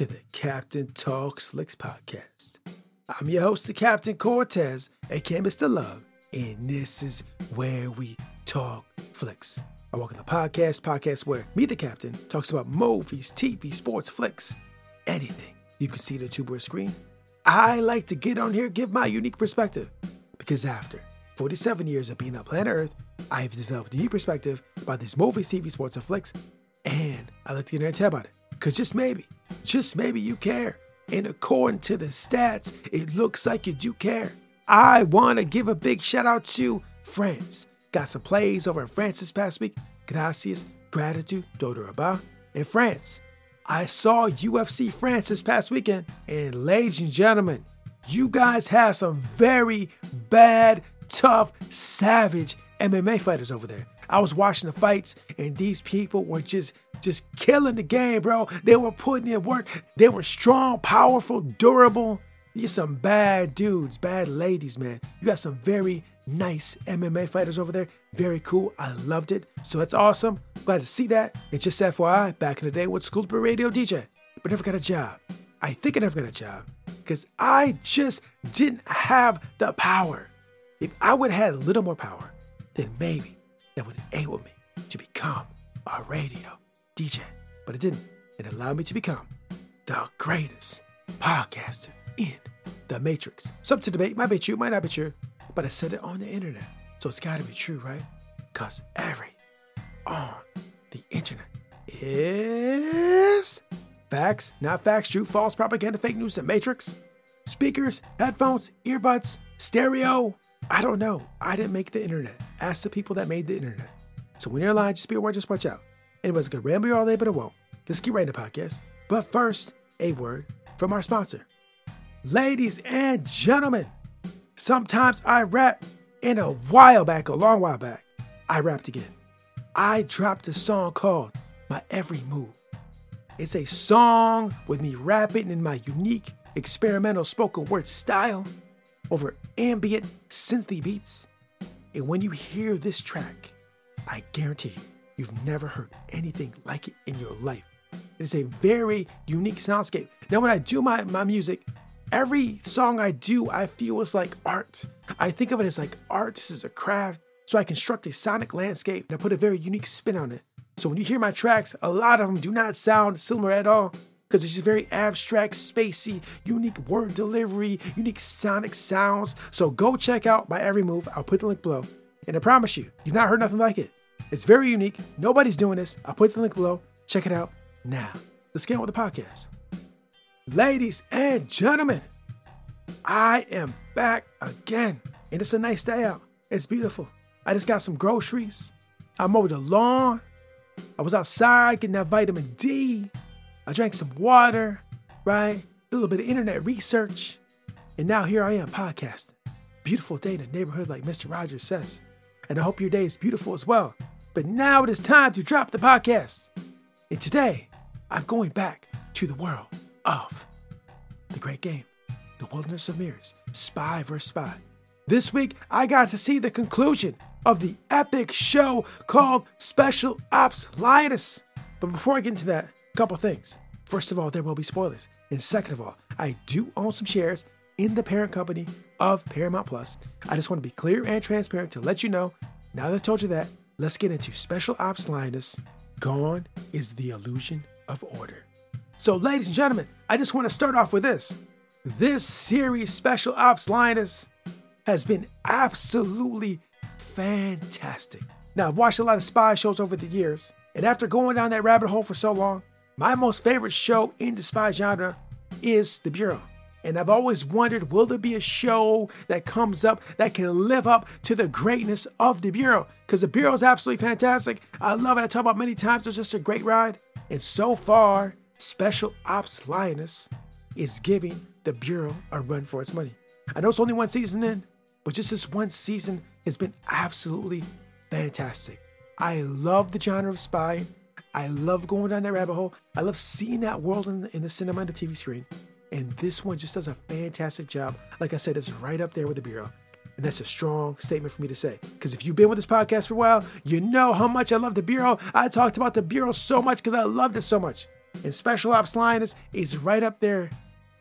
to the Captain Talks Flicks podcast. I'm your host, the Captain Cortez, aka Mr. Love, and this is where we talk flicks. I welcome the podcast, podcast where me, the Captain, talks about movies, TV, sports, flicks, anything you can see the tuber screen. I like to get on here, give my unique perspective, because after 47 years of being on planet Earth, I've developed a unique perspective about these movies, TV, sports, and flicks, and I like to get in and tell about it. Because just maybe, just maybe you care. And according to the stats, it looks like you do care. I want to give a big shout out to France. Got some plays over in France this past week. Gracias, gratitude, Dodoraba. In France, I saw UFC France this past weekend. And ladies and gentlemen, you guys have some very bad, tough, savage MMA fighters over there. I was watching the fights, and these people were just just killing the game, bro. They were putting in work. They were strong, powerful, durable. You're some bad dudes, bad ladies, man. You got some very nice MMA fighters over there. Very cool. I loved it. So that's awesome. Glad to see that. And just FYI, back in the day, with school a radio DJ, but never got a job. I think I never got a job because I just didn't have the power. If I would have had a little more power, then maybe that would enable me to become a radio DJ. But it didn't. It allowed me to become the greatest podcaster in the Matrix. Something to debate, might be true, might not be true, but I said it on the internet. So it's gotta be true, right? Cause every on the internet is facts, not facts, true, false, propaganda, fake news, the Matrix. Speakers, headphones, earbuds, stereo. I don't know. I didn't make the internet. Ask the people that made the internet. So when you're lying, just be aware, just watch out. Anyways, I could ramble all day, but it won't. Let's get right into the podcast. But first, a word from our sponsor. Ladies and gentlemen, sometimes I rap in a while back, a long while back, I rapped again. I dropped a song called My Every Move. It's a song with me rapping in my unique experimental spoken word style over ambient synthy beats. And when you hear this track, I guarantee you, you've never heard anything like it in your life. It is a very unique soundscape. Now, when I do my, my music, every song I do, I feel is like art. I think of it as like art. This is a craft. So I construct a sonic landscape and I put a very unique spin on it. So when you hear my tracks, a lot of them do not sound similar at all because it's just very abstract, spacey, unique word delivery, unique sonic sounds. So go check out my every move. I'll put the link below. And I promise you, you've not heard nothing like it. It's very unique. Nobody's doing this. I'll put the link below. Check it out now. Let's get on with the podcast. Ladies and gentlemen, I am back again. And it's a nice day out. It's beautiful. I just got some groceries. I mowed the lawn. I was outside getting that vitamin D. I drank some water, right? A little bit of internet research. And now here I am podcasting. Beautiful day in the neighborhood, like Mr. Rogers says. And I hope your day is beautiful as well. But now it is time to drop the podcast. And today, I'm going back to the world of the great game, The Wilderness of Mirrors, Spy vs. Spy. This week, I got to see the conclusion of the epic show called Special Ops Lioness. But before I get into that, a couple things. First of all, there will be spoilers. And second of all, I do own some shares in the parent company of Paramount Plus. I just want to be clear and transparent to let you know, now that I told you that, let's get into Special Ops Lioness. Gone is the illusion of order. So, ladies and gentlemen, I just want to start off with this. This series, Special Ops Lioness, has been absolutely fantastic. Now, I've watched a lot of spy shows over the years, and after going down that rabbit hole for so long, my most favorite show in the spy genre is The Bureau. And I've always wondered will there be a show that comes up that can live up to the greatness of The Bureau? Because The Bureau is absolutely fantastic. I love it. I talk about many times. It's just a great ride. And so far, Special Ops Lioness is giving the Bureau a run for its money. I know it's only one season in, but just this one season has been absolutely fantastic. I love the genre of spy. I love going down that rabbit hole. I love seeing that world in the, in the cinema and the TV screen. And this one just does a fantastic job. Like I said, it's right up there with the Bureau. And that's a strong statement for me to say. Because if you've been with this podcast for a while, you know how much I love the Bureau. I talked about the Bureau so much because I loved it so much. And Special Ops Lioness is right up there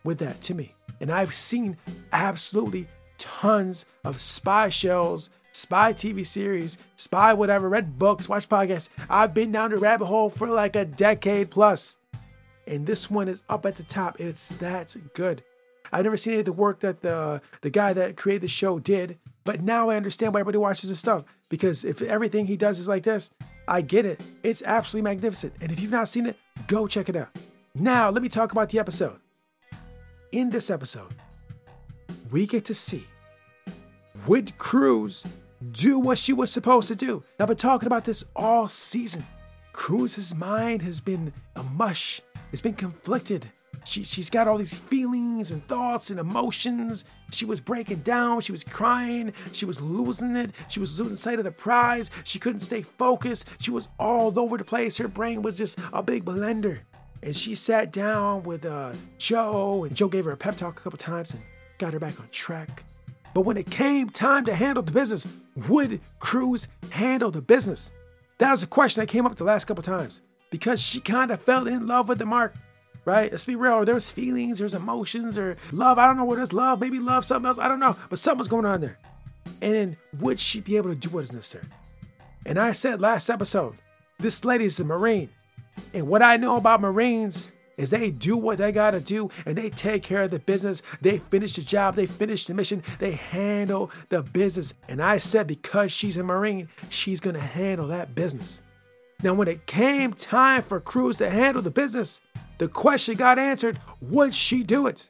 with that to me. And I've seen absolutely tons of spy shows, spy TV series, spy whatever, read books, watch podcasts. I've been down the rabbit hole for like a decade plus. And this one is up at the top. It's that good. I've never seen any of the work that the the guy that created the show did, but now I understand why everybody watches his stuff. Because if everything he does is like this, I get it. It's absolutely magnificent. And if you've not seen it, go check it out. Now, let me talk about the episode. In this episode, we get to see would Cruz do what she was supposed to do? I've been talking about this all season. Cruz's mind has been a mush. It's been conflicted. She, she's got all these feelings and thoughts and emotions. She was breaking down. She was crying. She was losing it. She was losing sight of the prize. She couldn't stay focused. She was all over the place. Her brain was just a big blender. And she sat down with uh, Joe, and Joe gave her a pep talk a couple times and got her back on track. But when it came time to handle the business, would Cruz handle the business? That was a question that came up the last couple times because she kind of fell in love with the mark right? Let's be real. There's feelings, there's emotions, or love. I don't know what is love. Maybe love, something else. I don't know. But something's going on there. And then would she be able to do what is necessary? And I said last episode, this lady's a Marine. And what I know about Marines is they do what they gotta do and they take care of the business. They finish the job, they finish the mission, they handle the business. And I said because she's a Marine, she's gonna handle that business. Now, when it came time for Cruz to handle the business, the question got answered would she do it?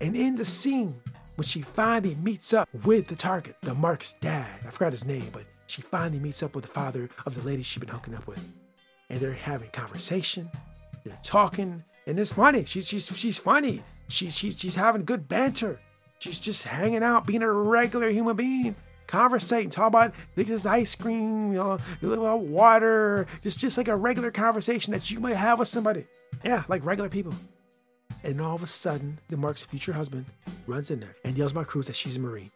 And in the scene, when she finally meets up with the target, the Mark's dad, I forgot his name, but she finally meets up with the father of the lady she's been hooking up with. And they're having conversation, they're talking, and it's funny. She's she's she's funny. She's she's she's having good banter. She's just hanging out, being a regular human being conversating, talk about this ice cream, you know, about water, just just like a regular conversation that you might have with somebody. Yeah, like regular people. And all of a sudden, the Mark's future husband runs in there and yells about Cruz that she's a Marine.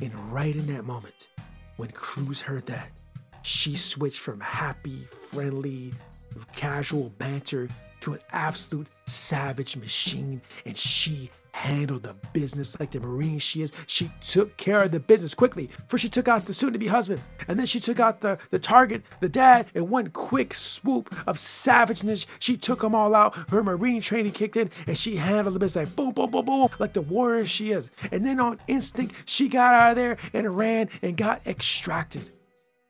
And right in that moment, when Cruz heard that, she switched from happy, friendly, casual banter to an absolute savage machine, and she handled the business like the Marine she is. She took care of the business quickly. First, she took out the soon to be husband, and then she took out the, the target, the dad, in one quick swoop of savageness. She took them all out. Her Marine training kicked in, and she handled the business like boom, boom, boom, boom, like the warrior she is. And then on instinct, she got out of there and ran and got extracted.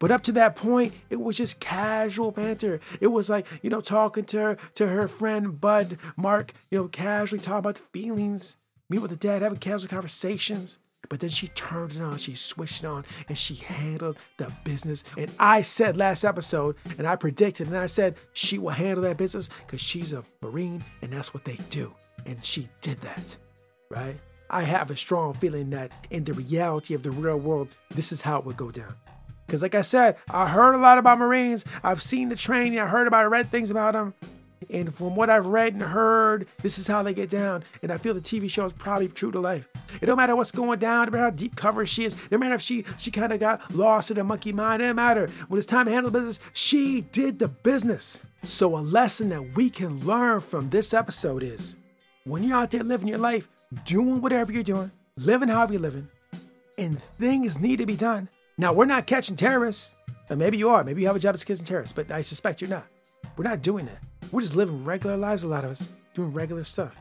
But up to that point, it was just casual banter. It was like, you know, talking to her, to her friend Bud, Mark, you know, casually talking about the feelings, meet with the dad, having casual conversations. But then she turned it on, she switched it on, and she handled the business. And I said last episode, and I predicted, and I said she will handle that business because she's a Marine and that's what they do. And she did that, right? I have a strong feeling that in the reality of the real world, this is how it would go down. Because, like I said, I heard a lot about Marines. I've seen the training. I heard about, read things about them. And from what I've read and heard, this is how they get down. And I feel the TV show is probably true to life. It don't matter what's going down, no matter how deep cover she is, no matter if she she kind of got lost in a monkey mind, it doesn't matter. When it's time to handle business, she did the business. So a lesson that we can learn from this episode is when you're out there living your life, doing whatever you're doing, living however you're living, and things need to be done, now, we're not catching terrorists. And maybe you are. Maybe you have a job as catching terrorists, but I suspect you're not. We're not doing that. We're just living regular lives, a lot of us, doing regular stuff.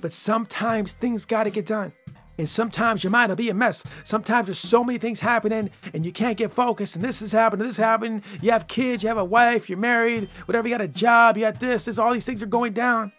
But sometimes things got to get done. And sometimes your mind will be a mess. Sometimes there's so many things happening and you can't get focused. And this is happening, this happened. You have kids, you have a wife, you're married, whatever, you got a job, you got this, this, all these things are going down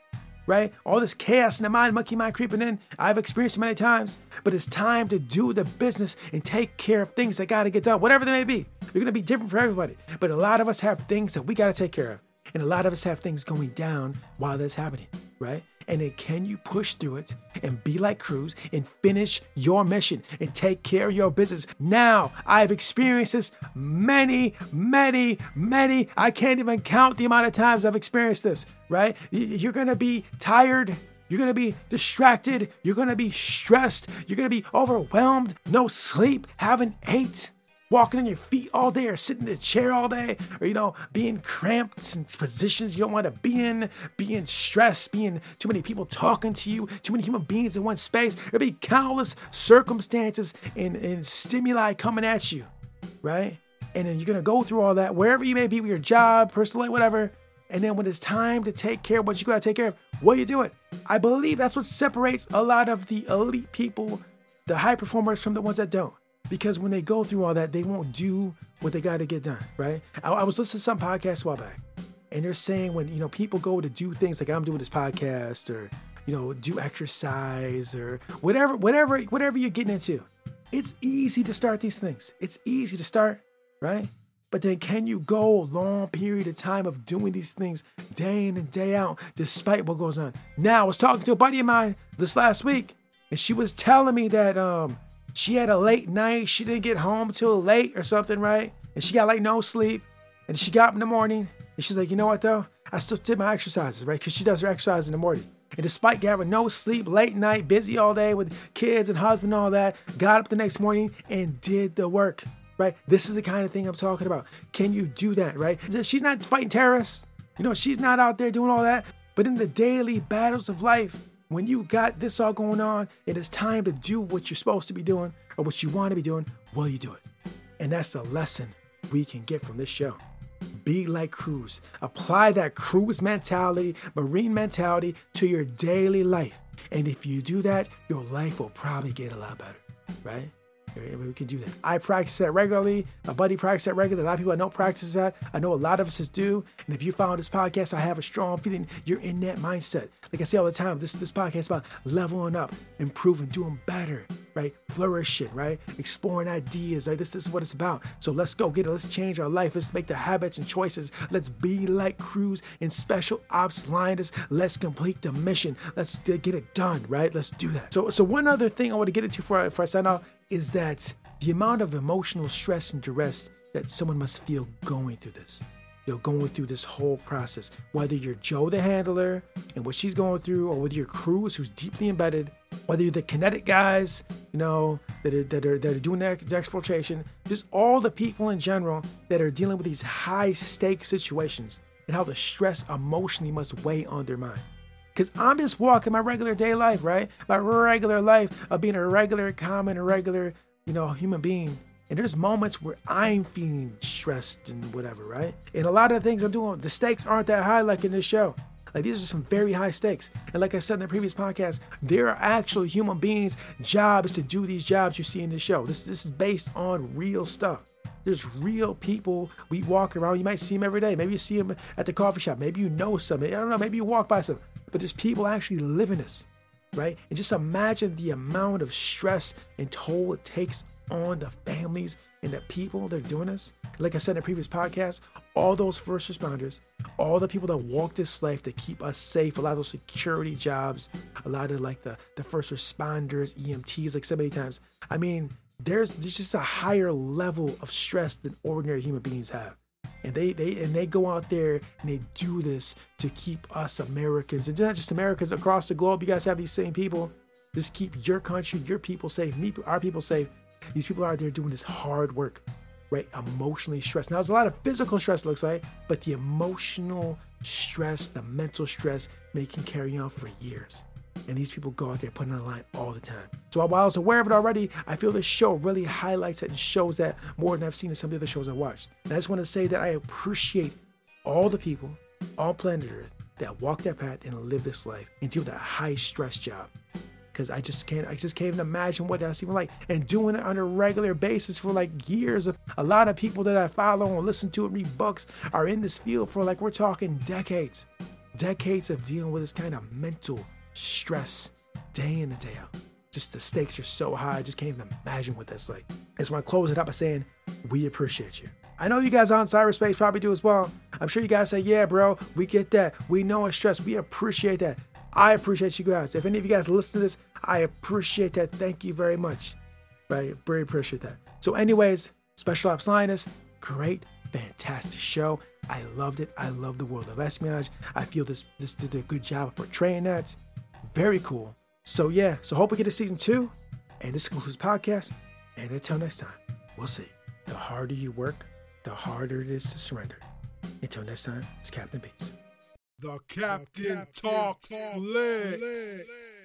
right? All this chaos in the mind, monkey mind creeping in. I've experienced many times, but it's time to do the business and take care of things that got to get done, whatever they may be. They're going to be different for everybody, but a lot of us have things that we got to take care of. And a lot of us have things going down while that's happening, right? And then can you push through it and be like Cruz and finish your mission and take care of your business? Now, I've experienced this many, many, many. I can't even count the amount of times I've experienced this, right? You're gonna be tired. You're gonna be distracted. You're gonna be stressed. You're gonna be overwhelmed. No sleep. Haven't ate walking on your feet all day or sitting in a chair all day or you know being cramped in positions you don't want to be in being stressed being too many people talking to you too many human beings in one space. There'll be countless circumstances and, and stimuli coming at you right? And then you're going to go through all that wherever you may be with your job personal life whatever. And then when it's time to take care of what you got to take care of what you do it? I believe that's what separates a lot of the elite people the high performers from the ones that don't because when they go through all that, they won't do what they got to get done, right? I, I, was listening to some podcast a while back, and they're saying when you know people go to do things like I'm doing this podcast or you know do exercise or whatever, whatever, whatever you're getting into, it's easy to start these things. It's easy to start, right? But then can you go a long period of time of doing these things day in and day out despite what goes on? Now, I was talking to a buddy of mine this last week, and she was telling me that um she had a late night. She didn't get home till late or something, right? And she got like no sleep. And she got up in the morning and she's like, you know what though? I still did my exercises, right? Because she does her exercise in the morning. And despite having no sleep, late night, busy all day with kids and husband and all that, got up the next morning and did the work, right? This is the kind of thing I'm talking about. Can you do that, right? She's not fighting terrorists. You know, she's not out there doing all that. But in the daily battles of life, when you got this all going on, it is time to do what you're supposed to be doing or what you want to be doing, will you do it? And that's the lesson we can get from this show. Be like Cruz. Apply that Cruz mentality, Marine mentality to your daily life. And if you do that, your life will probably get a lot better, right? We can do that. I practice that regularly. My buddy practices that regularly. A lot of people I know practice that. I know a lot of us do. And if you found this podcast, I have a strong feeling you're in that mindset. Like I say all the time, this this podcast is about leveling up, improving, doing better, right? Flourishing, right? Exploring ideas. Right? This, this is what it's about. So let's go get it. Let's change our life. Let's make the habits and choices. Let's be like Cruz in special ops Lioness. Let's complete the mission. Let's get it done, right? Let's do that. So so one other thing I want to get into I, before I sign out is that the amount of emotional stress and duress that someone must feel going through this. You know, going through this whole process, whether you're Joe the handler and what she's going through, or whether you're Cruz who's deeply embedded, whether you're the kinetic guys, you know, that are that are, that are doing that exfiltration, just all the people in general that are dealing with these high stake situations and how the stress emotionally must weigh on their mind. Because I'm just walking my regular day life, right? My regular life of being a regular, common, regular, you know, human being. And there's moments where I'm feeling stressed and whatever, right? And a lot of the things I'm doing, the stakes aren't that high like in this show. Like these are some very high stakes. And like I said in the previous podcast, there are actual human beings' jobs to do these jobs you see in the show. This this is based on real stuff. There's real people we walk around. You might see them every day. Maybe you see them at the coffee shop. Maybe you know some. I don't know. Maybe you walk by some but there's people actually living this, right? And just imagine the amount of stress and toll it takes on the families and the people that are doing this. Like I said in the previous podcast, all those first responders, all the people that walk this life to keep us safe, a lot of those security jobs, a lot of like the, the first responders, EMTs, like so many times. I mean, there's, there's just a higher level of stress than ordinary human beings have and they they and they go out there and they do this to keep us Americans and not just Americans across the globe. You guys have these same people. Just keep your country, your people safe, me, our people safe. These people are out there doing this hard work, right? Emotionally stressed. Now, there's a lot of physical stress, looks like, but the emotional stress, the mental stress, may can carry on for years. And these people go out there putting on the line all the time. So while I was aware of it already, I feel this show really highlights it and shows that more than I've seen in some of the other shows I've watched. And I just want to say that I appreciate all the people on planet Earth that walk that path and live this life and deal with high stress job. Cause I just can't, I just can't even imagine what that's even like. And doing it on a regular basis for like years. A lot of people that I follow and listen to and read books are in this field for like we're talking decades, decades of dealing with this kind of mental stress day in and day out. Just the stakes are so high, I just can't even imagine what that's like. I just want to close it up by saying, we appreciate you. I know you guys on cyberspace probably do as well, I'm sure you guys say, yeah, bro, we get that. We know it's stress. We appreciate that. I appreciate you guys. If any of you guys listen to this, I appreciate that. Thank you very much. Right? Very appreciate that. So, anyways, Special Ops Lioness, great, fantastic show. I loved it. I love the world of espionage. I feel this this did a good job of portraying that. Very cool. So yeah, so hope we get to season two. And this concludes the podcast. And until next time, we'll see. The harder you work, the harder it is to surrender. Until next time, it's Captain Peace. The Captain, the Captain Talks, Talks Flicks.